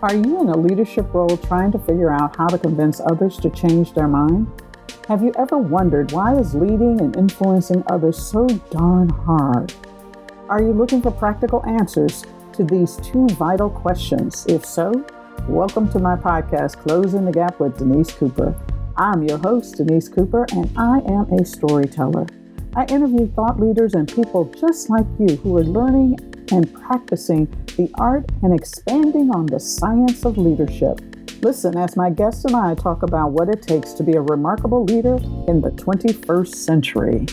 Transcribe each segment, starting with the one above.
Are you in a leadership role trying to figure out how to convince others to change their mind? Have you ever wondered why is leading and influencing others so darn hard? Are you looking for practical answers to these two vital questions? If so, welcome to my podcast, Closing the Gap with Denise Cooper. I'm your host, Denise Cooper, and I am a storyteller. I interview thought leaders and people just like you who are learning and practicing the art and expanding on the science of leadership. Listen as my guests and I talk about what it takes to be a remarkable leader in the 21st century.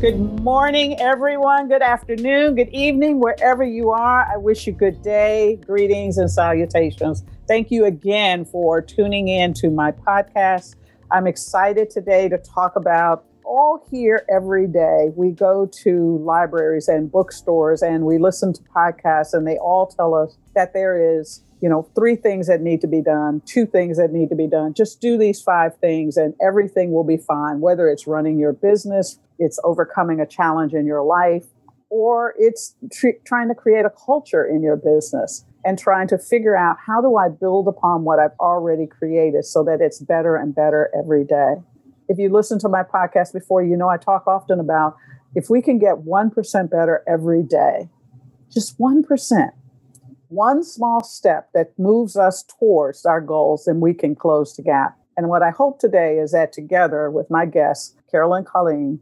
Good morning, everyone. Good afternoon, good evening, wherever you are. I wish you good day, greetings, and salutations. Thank you again for tuning in to my podcast. I'm excited today to talk about all here every day. We go to libraries and bookstores and we listen to podcasts, and they all tell us that there is, you know, three things that need to be done, two things that need to be done. Just do these five things, and everything will be fine. Whether it's running your business, it's overcoming a challenge in your life, or it's tr- trying to create a culture in your business and trying to figure out how do I build upon what I've already created so that it's better and better every day if you listen to my podcast before, you know I talk often about if we can get 1% better every day, just 1%, one small step that moves us towards our goals, and we can close the gap. And what I hope today is that together with my guest, Carolyn Colleen,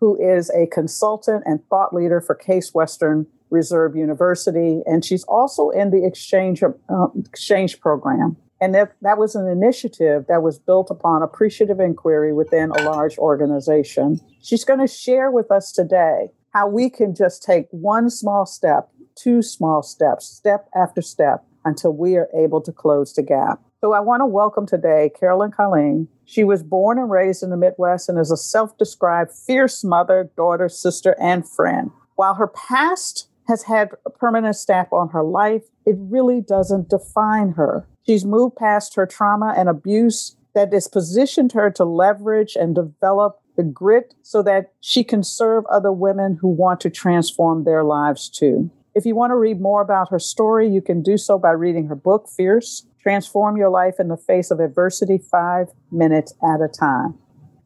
who is a consultant and thought leader for Case Western Reserve University, and she's also in the exchange uh, exchange program. And that, that was an initiative that was built upon appreciative inquiry within a large organization. She's going to share with us today how we can just take one small step, two small steps, step after step, until we are able to close the gap. So I want to welcome today Carolyn Colleen. She was born and raised in the Midwest and is a self described fierce mother, daughter, sister, and friend. While her past has had a permanent stamp on her life, it really doesn't define her. She's moved past her trauma and abuse that has positioned her to leverage and develop the grit so that she can serve other women who want to transform their lives too. If you want to read more about her story, you can do so by reading her book, Fierce Transform Your Life in the Face of Adversity Five Minutes at a Time.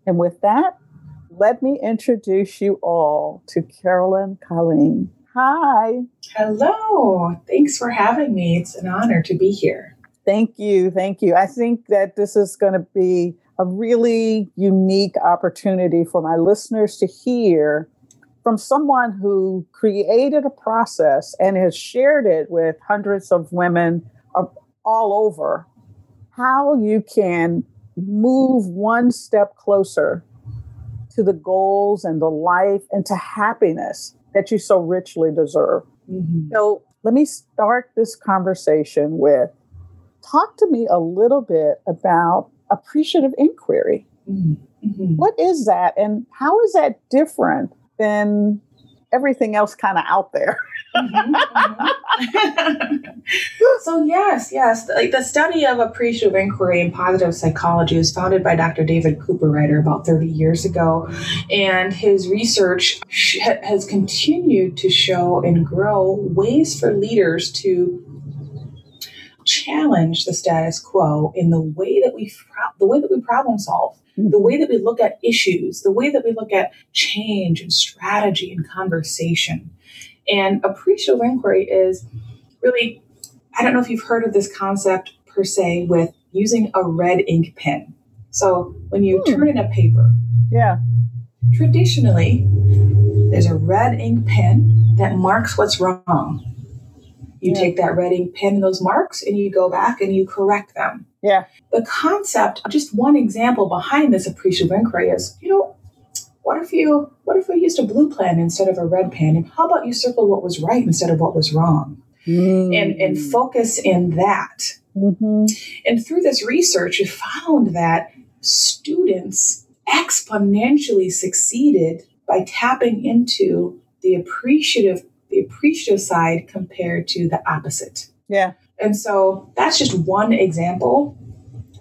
And with that, let me introduce you all to Carolyn Colleen. Hi. Hello. Thanks for having me. It's an honor to be here. Thank you. Thank you. I think that this is going to be a really unique opportunity for my listeners to hear from someone who created a process and has shared it with hundreds of women all over how you can move one step closer to the goals and the life and to happiness that you so richly deserve. Mm-hmm. So, let me start this conversation with talk to me a little bit about appreciative inquiry. Mm-hmm. What is that, and how is that different than everything else kind of out there? mm-hmm, mm-hmm. so yes, yes, like the study of appreciative inquiry and positive psychology was founded by Dr. David Cooperrider about 30 years ago, and his research has continued to show and grow ways for leaders to challenge the status quo in the way that we the way that we problem solve the mm-hmm. way that we look at issues the way that we look at change and strategy and conversation and appreciative inquiry is really i don't know if you've heard of this concept per se with using a red ink pen so when you hmm. turn in a paper yeah traditionally there's a red ink pen that marks what's wrong you yeah. take that red ink pen and those marks and you go back and you correct them. Yeah. The concept, just one example behind this appreciative inquiry is, you know, what if you what if we used a blue pen instead of a red pen? And how about you circle what was right instead of what was wrong? Mm. And and focus in that. Mm-hmm. And through this research, we found that students exponentially succeeded by tapping into the appreciative the appreciative side compared to the opposite. Yeah. And so that's just one example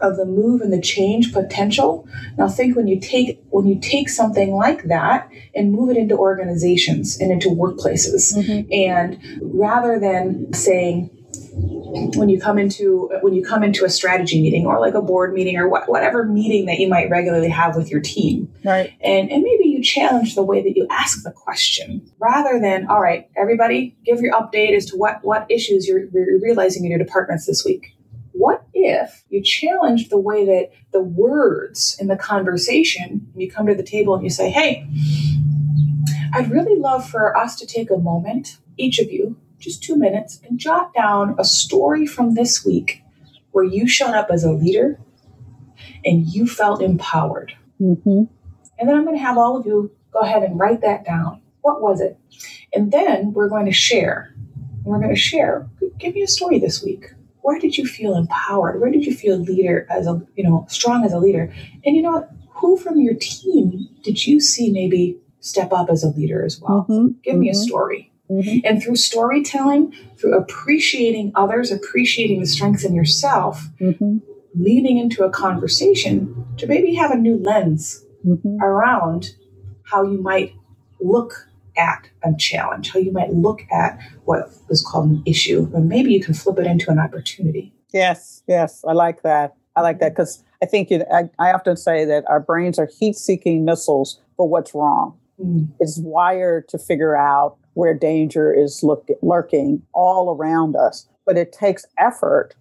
of the move and the change potential. Now think when you take when you take something like that and move it into organizations and into workplaces. Mm-hmm. And rather than saying when you come into when you come into a strategy meeting or like a board meeting or what, whatever meeting that you might regularly have with your team right and and maybe challenge the way that you ask the question rather than all right everybody give your update as to what what issues you're, you're realizing in your departments this week what if you challenge the way that the words in the conversation you come to the table and you say hey i'd really love for us to take a moment each of you just two minutes, and jot down a story from this week where you showed up as a leader and you felt empowered. Mm-hmm. And then I'm going to have all of you go ahead and write that down. What was it? And then we're going to share. We're going to share. Give me a story this week. Where did you feel empowered? Where did you feel leader as a, you know, strong as a leader? And you know what? Who from your team did you see maybe step up as a leader as well? Mm-hmm. Give me a mm-hmm. story. Mm-hmm. And through storytelling, through appreciating others, appreciating the strengths in yourself, mm-hmm. leading into a conversation to maybe have a new lens mm-hmm. around how you might look at a challenge, how you might look at what is called an issue, or maybe you can flip it into an opportunity. Yes, yes, I like that. I like that because I think it, I, I often say that our brains are heat seeking missiles for what's wrong. Mm. It's wired to figure out where danger is look, lurking all around us. But it takes effort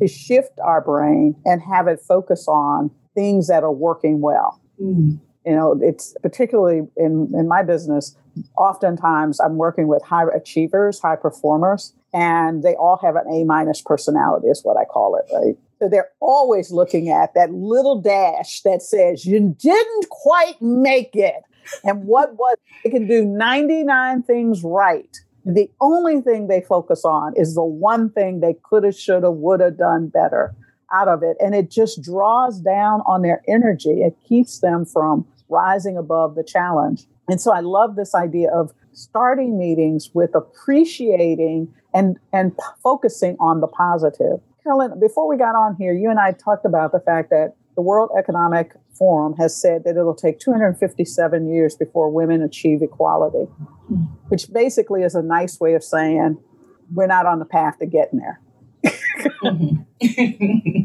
to shift our brain and have it focus on things that are working well. You know, it's particularly in, in my business, oftentimes I'm working with high achievers, high performers, and they all have an A minus personality, is what I call it, right? So they're always looking at that little dash that says, You didn't quite make it and what was they can do 99 things right. The only thing they focus on is the one thing they could have, should have, would have done better out of it. And it just draws down on their energy. It keeps them from rising above the challenge. And so I love this idea of starting meetings with appreciating and, and p- focusing on the positive. Carolyn, before we got on here, you and I talked about the fact that the World Economic Forum has said that it'll take 257 years before women achieve equality, which basically is a nice way of saying we're not on the path to getting there. Mm-hmm.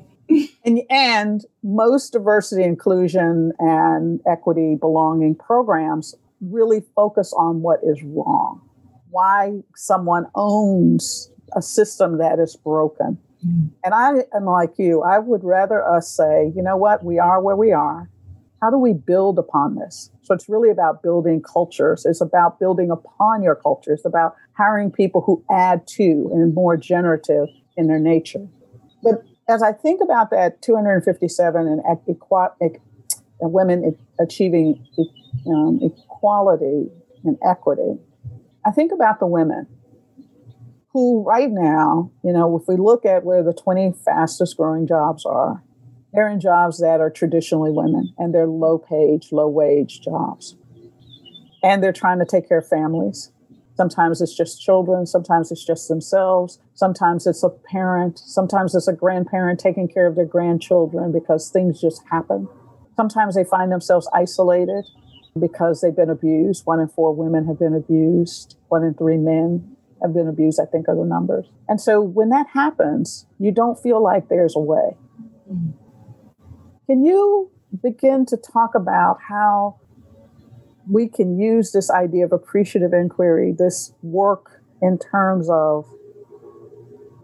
and, and most diversity, inclusion, and equity belonging programs really focus on what is wrong, why someone owns a system that is broken and I am like you. I would rather us say, you know what, we are where we are. How do we build upon this? So it's really about building cultures. It's about building upon your culture. It's about hiring people who add to and more generative in their nature. But as I think about that 257 and, equi- women achieving um, equality and equity, I think about the women who right now, you know, if we look at where the 20 fastest growing jobs are, they're in jobs that are traditionally women and they're low paid, low wage jobs. And they're trying to take care of families. Sometimes it's just children, sometimes it's just themselves, sometimes it's a parent, sometimes it's a grandparent taking care of their grandchildren because things just happen. Sometimes they find themselves isolated because they've been abused. One in four women have been abused, one in three men have been abused, I think, are the numbers. And so when that happens, you don't feel like there's a way. Mm-hmm. Can you begin to talk about how we can use this idea of appreciative inquiry, this work in terms of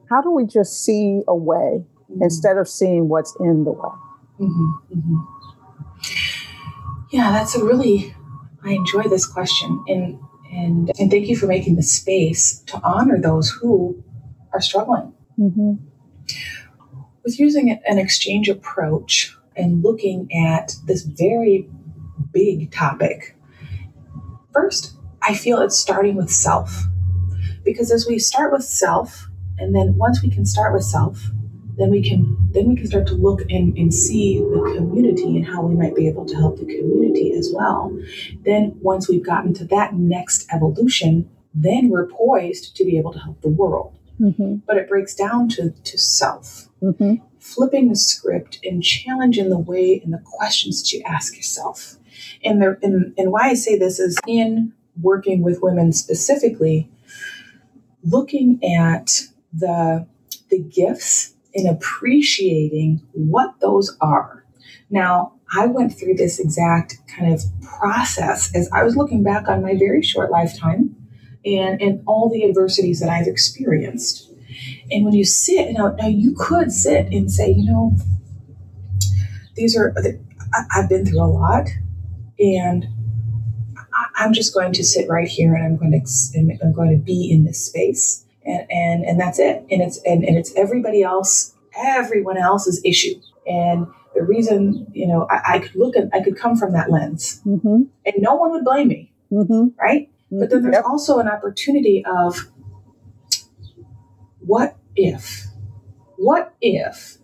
how do we just see a way mm-hmm. instead of seeing what's in the way? Mm-hmm. mm-hmm. Yeah, that's a really, I enjoy this question. And and, and thank you for making the space to honor those who are struggling. Mm-hmm. With using an exchange approach and looking at this very big topic, first, I feel it's starting with self. Because as we start with self, and then once we can start with self, then we can then we can start to look and, and see the community and how we might be able to help the community as well. Then once we've gotten to that next evolution, then we're poised to be able to help the world. Mm-hmm. But it breaks down to, to self. Mm-hmm. flipping the script and challenging the way and the questions that you ask yourself. And, the, and, and why I say this is in working with women specifically, looking at the, the gifts and appreciating what those are. Now, I went through this exact kind of process as I was looking back on my very short lifetime and, and all the adversities that I've experienced. And when you sit, now, now you could sit and say, you know, these are, I've been through a lot and I'm just going to sit right here and I'm going to, I'm going to be in this space and, and, and that's it. And it's, and, and it's everybody else, everyone else's issue. And the reason, you know, I, I could look at, I could come from that lens mm-hmm. and no one would blame me. Mm-hmm. Right. But then there's yep. also an opportunity of what if, what if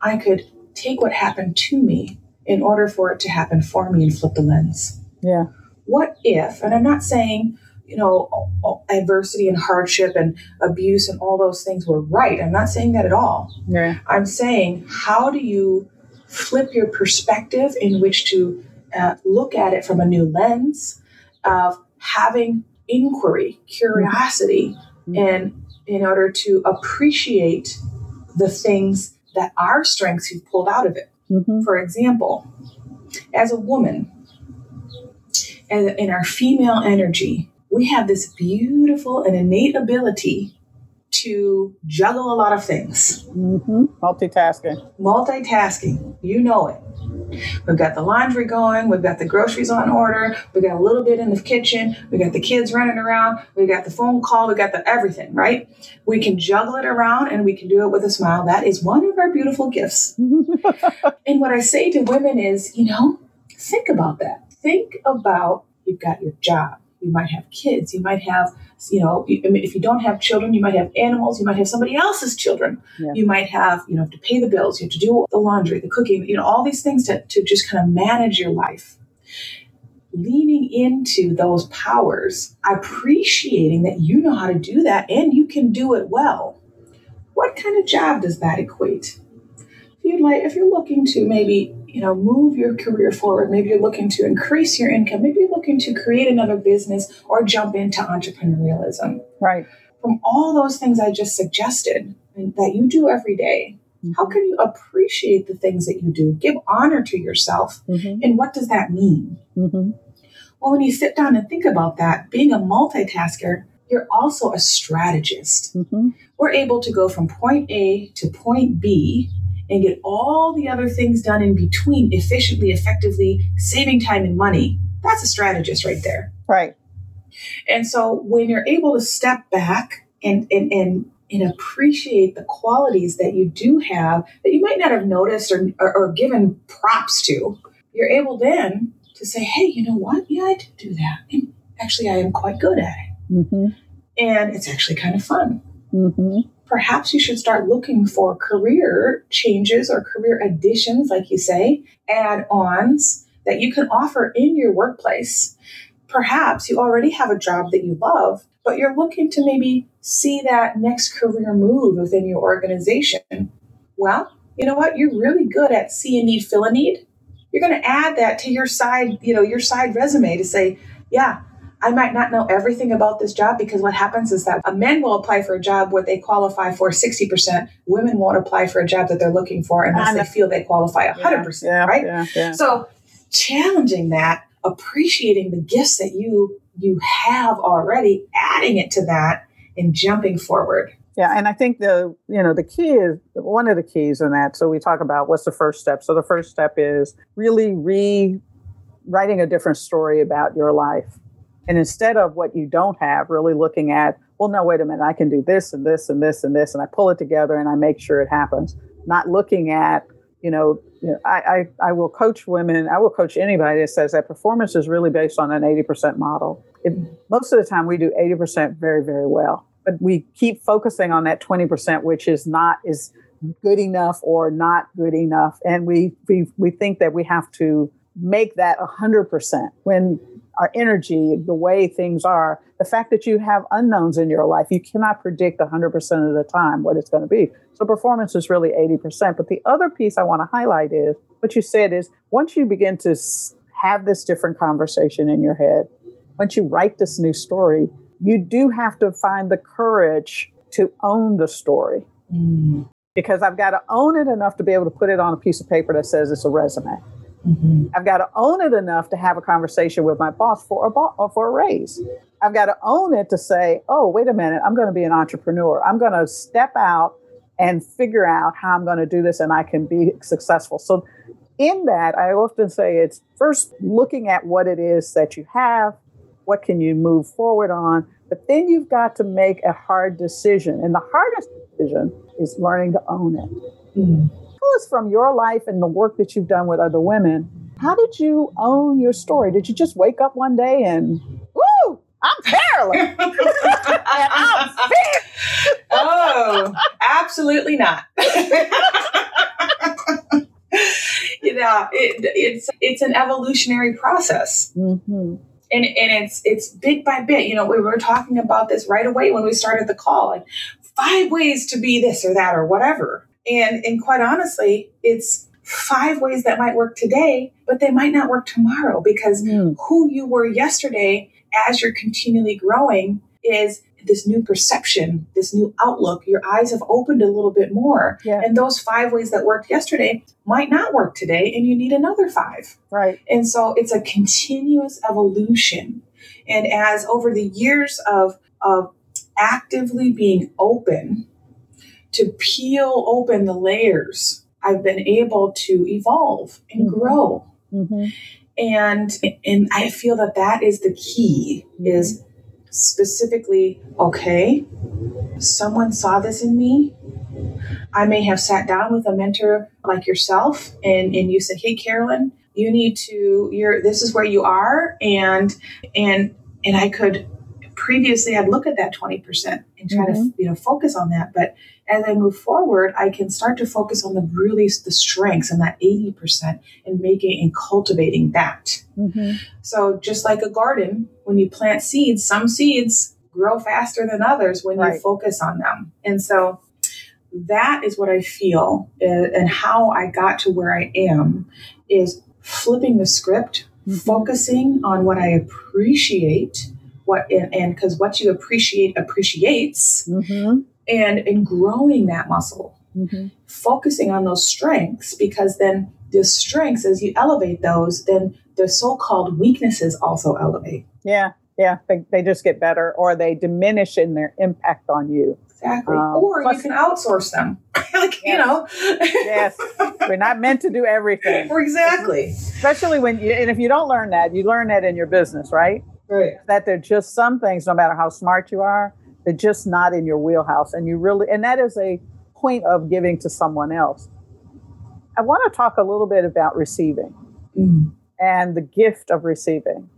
I could take what happened to me in order for it to happen for me and flip the lens? Yeah. What if, and I'm not saying, you know, adversity and hardship and abuse and all those things were right. I'm not saying that at all. Yeah. I'm saying, how do you flip your perspective in which to uh, look at it from a new lens of having inquiry, curiosity, mm-hmm. and in order to appreciate the things that are strengths you've pulled out of it. Mm-hmm. For example, as a woman, in our female energy, we have this beautiful and innate ability to juggle a lot of things. Mm-hmm. Multitasking. Multitasking. You know it. We've got the laundry going. We've got the groceries on order. We got a little bit in the kitchen. We got the kids running around. We got the phone call. We got the everything, right? We can juggle it around and we can do it with a smile. That is one of our beautiful gifts. and what I say to women is, you know, think about that. Think about you've got your job. You might have kids. You might have you know, I mean, if you don't have children, you might have animals, you might have somebody else's children. Yeah. You might have, you know, to pay the bills, you have to do the laundry, the cooking, you know, all these things to, to just kind of manage your life. Leaning into those powers, appreciating that you know how to do that and you can do it well. What kind of job does that equate? If you'd like, if you're looking to maybe you know, move your career forward. Maybe you're looking to increase your income. Maybe you're looking to create another business or jump into entrepreneurialism. Right. From all those things I just suggested that you do every day, mm-hmm. how can you appreciate the things that you do? Give honor to yourself. Mm-hmm. And what does that mean? Mm-hmm. Well, when you sit down and think about that, being a multitasker, you're also a strategist. Mm-hmm. We're able to go from point A to point B and get all the other things done in between efficiently, effectively, saving time and money, that's a strategist right there. Right. And so when you're able to step back and, and, and, and appreciate the qualities that you do have that you might not have noticed or, or, or given props to, you're able then to say, hey, you know what? Yeah, I did do that. And actually, I am quite good at it. Mm-hmm. And it's actually kind of fun. Mm-hmm perhaps you should start looking for career changes or career additions, like you say, add ons that you can offer in your workplace. Perhaps you already have a job that you love, but you're looking to maybe see that next career move within your organization. Well, you know what? You're really good at see a need, fill a need. You're going to add that to your side, you know, your side resume to say, yeah, I might not know everything about this job because what happens is that a men will apply for a job where they qualify for 60%. Women won't apply for a job that they're looking for unless they feel they qualify 100%, yeah, yeah, right? Yeah, yeah. So challenging that, appreciating the gifts that you you have already, adding it to that and jumping forward. Yeah, and I think the you know the key is one of the keys in that. So we talk about what's the first step. So the first step is really rewriting a different story about your life and instead of what you don't have, really looking at, well, no, wait a minute, I can do this and this and this and this, and I pull it together and I make sure it happens. Not looking at, you know, you know I, I, I will coach women, I will coach anybody that says that performance is really based on an 80% model. It, most of the time, we do 80% very, very well. But we keep focusing on that 20%, which is not, is good enough or not good enough. And we, we, we think that we have to make that 100% when our energy, the way things are, the fact that you have unknowns in your life, you cannot predict 100% of the time what it's going to be. So performance is really 80%. But the other piece I want to highlight is what you said is once you begin to have this different conversation in your head, once you write this new story, you do have to find the courage to own the story. Mm. Because I've got to own it enough to be able to put it on a piece of paper that says it's a resume. Mm-hmm. I've got to own it enough to have a conversation with my boss for a bo- or for a raise. I've got to own it to say, "Oh, wait a minute, I'm going to be an entrepreneur. I'm going to step out and figure out how I'm going to do this and I can be successful." So in that, I often say it's first looking at what it is that you have, what can you move forward on, but then you've got to make a hard decision. And the hardest decision is learning to own it. Mm-hmm tell us from your life and the work that you've done with other women. How did you own your story? Did you just wake up one day and, woo, I'm Carolyn. I'm oh, absolutely not. you know, it, it's it's an evolutionary process. Mm-hmm. And, and it's it's bit by bit. You know, we were talking about this right away when we started the call. Like five ways to be this or that or whatever. And, and quite honestly, it's five ways that might work today, but they might not work tomorrow because mm. who you were yesterday as you're continually growing is this new perception, this new outlook. Your eyes have opened a little bit more. Yeah. And those five ways that worked yesterday might not work today, and you need another five. Right. And so it's a continuous evolution. And as over the years of, of actively being open to peel open the layers, I've been able to evolve and mm-hmm. grow. Mm-hmm. And and I feel that that is the key mm-hmm. is specifically okay, someone saw this in me. I may have sat down with a mentor like yourself and, and you said, Hey Carolyn, you need to you're this is where you are and and and I could previously I'd look at that 20% and try mm-hmm. to you know focus on that. But as I move forward, I can start to focus on the really the strengths and that 80% and making and cultivating that. Mm-hmm. So just like a garden, when you plant seeds, some seeds grow faster than others when right. you focus on them. And so that is what I feel uh, and how I got to where I am is flipping the script, mm-hmm. focusing on what I appreciate what and because what you appreciate appreciates. Mm-hmm. and in growing that muscle mm-hmm. focusing on those strengths because then the strengths as you elevate those then the so-called weaknesses also elevate. Yeah yeah they, they just get better or they diminish in their impact on you. Exactly. Um, or plus, you can outsource them. Like yes. you know. Yes. We're not meant to do everything. Exactly. Especially when you and if you don't learn that you learn that in your business right Right. That they're just some things, no matter how smart you are, they're just not in your wheelhouse. And you really, and that is a point of giving to someone else. I want to talk a little bit about receiving mm. and the gift of receiving.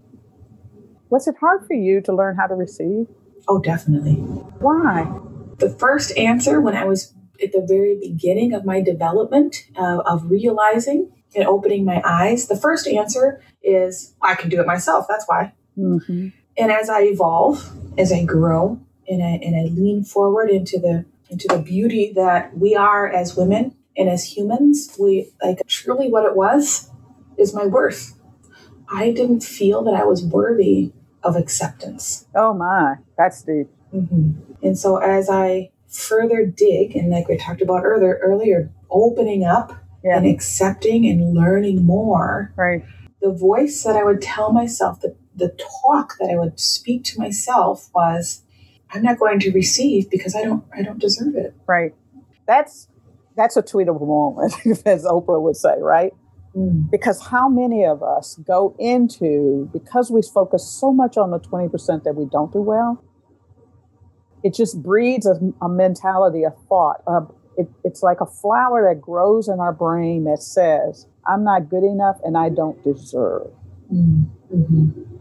Was it hard for you to learn how to receive? Oh, definitely. Why? The first answer when I was at the very beginning of my development uh, of realizing and opening my eyes, the first answer is I can do it myself. That's why. Mm-hmm. And as I evolve, as I grow, and I, and I lean forward into the into the beauty that we are as women and as humans, we like truly what it was is my worth. I didn't feel that I was worthy of acceptance. Oh my, that's deep. Mm-hmm. And so as I further dig, and like we talked about earlier, earlier, opening up yeah. and accepting and learning more, right? The voice that I would tell myself, the the talk that I would speak to myself was, I'm not going to receive because I don't I don't deserve it. Right. That's that's a tweetable moment, as Oprah would say, right? Mm. Because how many of us go into because we focus so much on the 20% that we don't do well, it just breeds a, a mentality, a thought. it, it's like a flower that grows in our brain that says, I'm not good enough and I don't deserve. Mm. Mm-hmm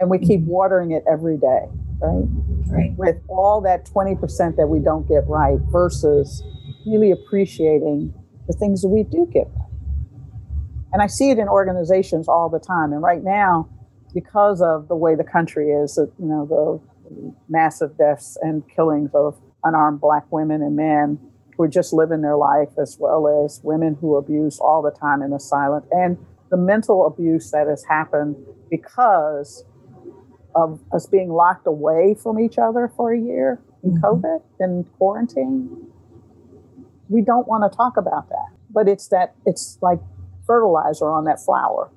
and we keep mm-hmm. watering it every day, right? Right. With all that 20% that we don't get right versus really appreciating the things that we do get right. And I see it in organizations all the time. And right now, because of the way the country is, you know, the massive deaths and killings of unarmed black women and men who are just living their life, as well as women who are abused all the time in the silent, and the mental abuse that has happened because of us being locked away from each other for a year in mm-hmm. COVID and quarantine. We don't want to talk about that, but it's that it's like fertilizer on that flower.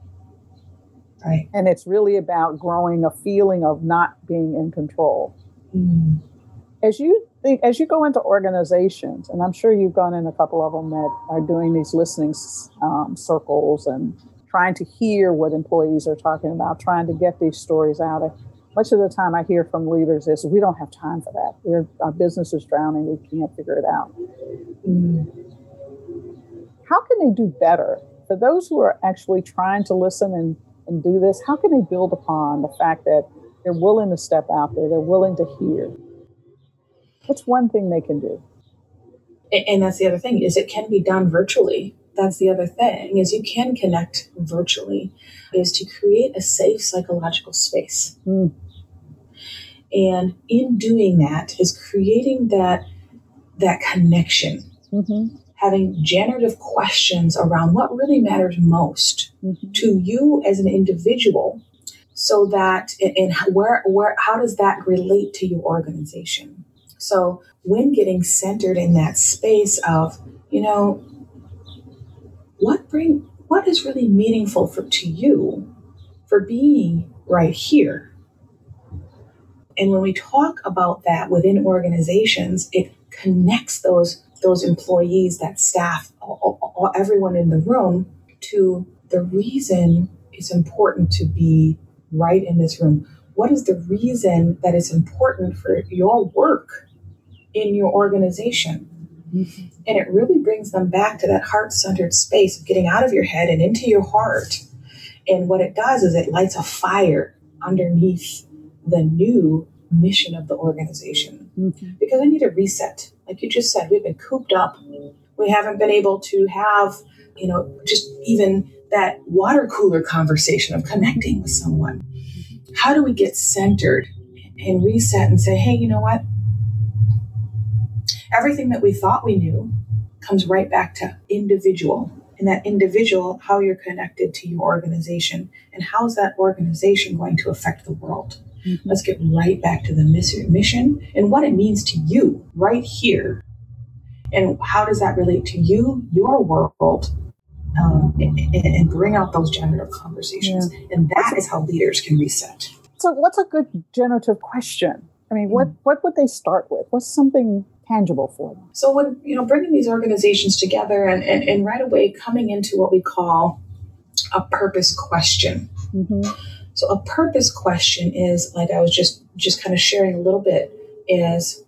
Right. And it's really about growing a feeling of not being in control. Mm. As you think, as you go into organizations, and I'm sure you've gone in a couple of them that are doing these listening um, circles and trying to hear what employees are talking about, trying to get these stories out. Much of the time, I hear from leaders is, "We don't have time for that. We're, our business is drowning. We can't figure it out." How can they do better for those who are actually trying to listen and, and do this? How can they build upon the fact that they're willing to step out there, they're willing to hear? What's one thing they can do? And that's the other thing is it can be done virtually that's the other thing is you can connect virtually is to create a safe psychological space mm. and in doing that is creating that that connection mm-hmm. having generative questions around what really matters most mm-hmm. to you as an individual so that and where where how does that relate to your organization so when getting centered in that space of you know what bring what is really meaningful for to you for being right here and when we talk about that within organizations it connects those those employees that staff all, all, everyone in the room to the reason it's important to be right in this room what is the reason that it's important for your work in your organization. And it really brings them back to that heart centered space of getting out of your head and into your heart. And what it does is it lights a fire underneath the new mission of the organization. Mm-hmm. Because I need a reset. Like you just said, we've been cooped up. We haven't been able to have, you know, just even that water cooler conversation of connecting with someone. How do we get centered and reset and say, hey, you know what? Everything that we thought we knew comes right back to individual. And that individual, how you're connected to your organization, and how's that organization going to affect the world. Mm-hmm. Let's get right back to the mission and what it means to you right here. And how does that relate to you, your world, um, and, and, bring out those generative conversations. Yeah. And that is how leaders can reset. So, what's a good generative question? I mean, what, mm. what would they start with? What's something tangible for them. So when you know bringing these organizations together and, and, and right away coming into what we call a purpose question. Mm-hmm. So a purpose question is like I was just just kind of sharing a little bit is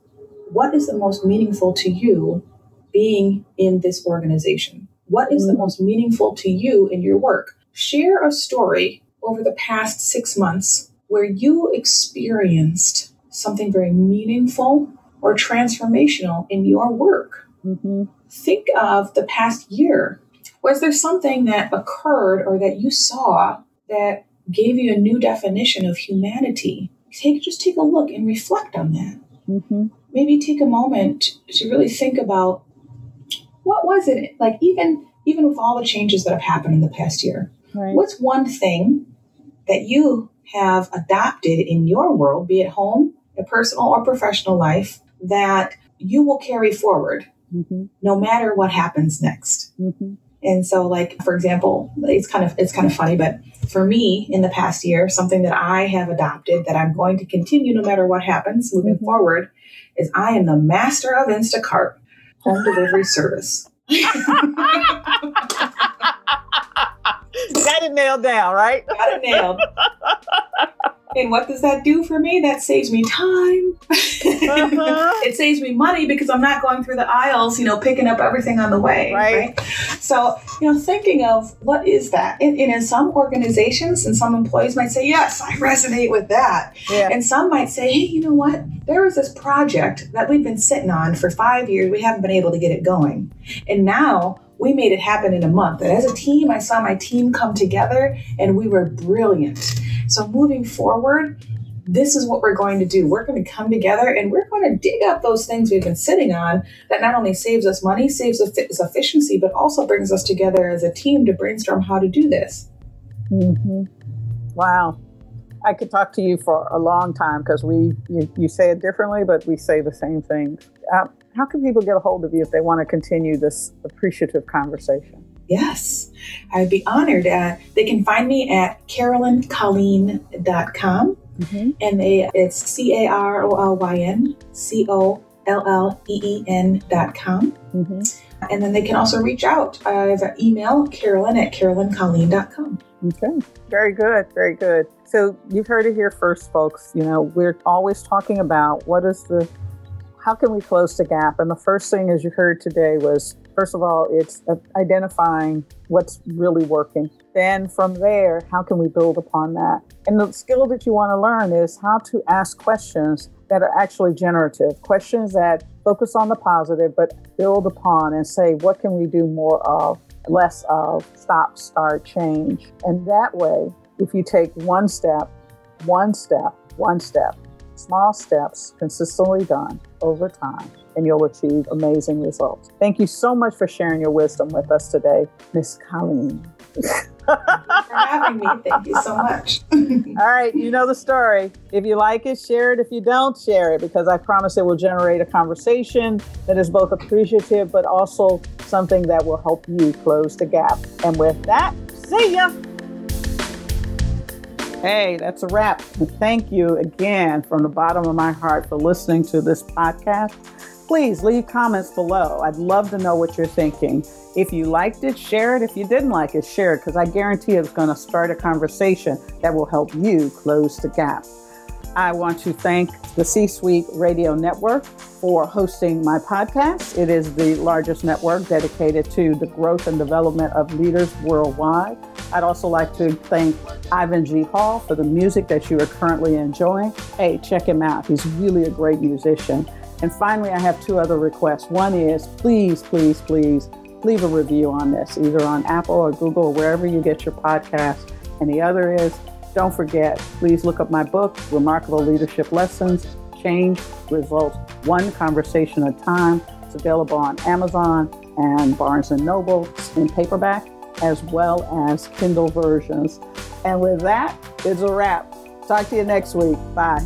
what is the most meaningful to you being in this organization? What is mm-hmm. the most meaningful to you in your work? Share a story over the past six months where you experienced something very meaningful or transformational in your work. Mm-hmm. Think of the past year. Was there something that occurred or that you saw that gave you a new definition of humanity? Take just take a look and reflect on that. Mm-hmm. Maybe take a moment to really think about what was it like. Even even with all the changes that have happened in the past year, right. what's one thing that you have adopted in your world, be it home, a personal or professional life, that you will carry forward mm-hmm. no matter what happens next. Mm-hmm. And so, like for example, it's kind of it's kind of funny, but for me in the past year, something that I have adopted that I'm going to continue no matter what happens moving mm-hmm. forward is I am the master of Instacart home delivery service. Got it nailed down, right? Got it nailed. And what does that do for me? That saves me time. Uh-huh. it saves me money because I'm not going through the aisles, you know, picking up everything on the way. Right. right? So, you know, thinking of what is that? And, and, in some organizations and some employees might say, yes, I resonate with that. Yeah. And some might say, hey, you know what? There was this project that we've been sitting on for five years. We haven't been able to get it going. And now we made it happen in a month. And as a team, I saw my team come together and we were brilliant. So moving forward, this is what we're going to do. We're going to come together and we're going to dig up those things we've been sitting on that not only saves us money, saves us efficiency, but also brings us together as a team to brainstorm how to do this. Mm-hmm. Wow. I could talk to you for a long time because we you, you, say it differently, but we say the same things. How can people get a hold of you if they want to continue this appreciative conversation? Yes, I'd be honored. Uh, they can find me at carolyncolleen.com. Mm-hmm. And they, it's C A R O L Y N C O L L E E N dot com. Mm-hmm. And then they can also reach out. An email, Carolyn at carolyncolleen.com. Okay, very good, very good. So you've heard it here first, folks. You know, we're always talking about what is the, how can we close the gap? And the first thing, as you heard today, was first of all, it's uh, identifying what's really working. Then from there, how can we build upon that? And the skill that you want to learn is how to ask questions that are actually generative, questions that focus on the positive, but build upon and say, what can we do more of, less of, stop, start, change. And that way, if you take one step, one step, one step, small steps consistently done over time, and you'll achieve amazing results. Thank you so much for sharing your wisdom with us today, Miss Colleen. for having me. Thank you so much. All right, you know the story. If you like it, share it. If you don't, share it because I promise it will generate a conversation that is both appreciative but also something that will help you close the gap. And with that, see ya. Hey, that's a wrap. thank you again from the bottom of my heart for listening to this podcast. Please leave comments below. I'd love to know what you're thinking. If you liked it, share it. If you didn't like it, share it because I guarantee it's going to start a conversation that will help you close the gap. I want to thank the C Suite Radio Network for hosting my podcast. It is the largest network dedicated to the growth and development of leaders worldwide. I'd also like to thank Ivan G. Hall for the music that you are currently enjoying. Hey, check him out. He's really a great musician. And finally, I have two other requests. One is please, please, please leave a review on this, either on Apple or Google or wherever you get your podcast. And the other is don't forget, please look up my book, Remarkable Leadership Lessons Change Results One Conversation at a Time. It's available on Amazon and Barnes and Noble in paperback, as well as Kindle versions. And with that, it's a wrap. Talk to you next week. Bye.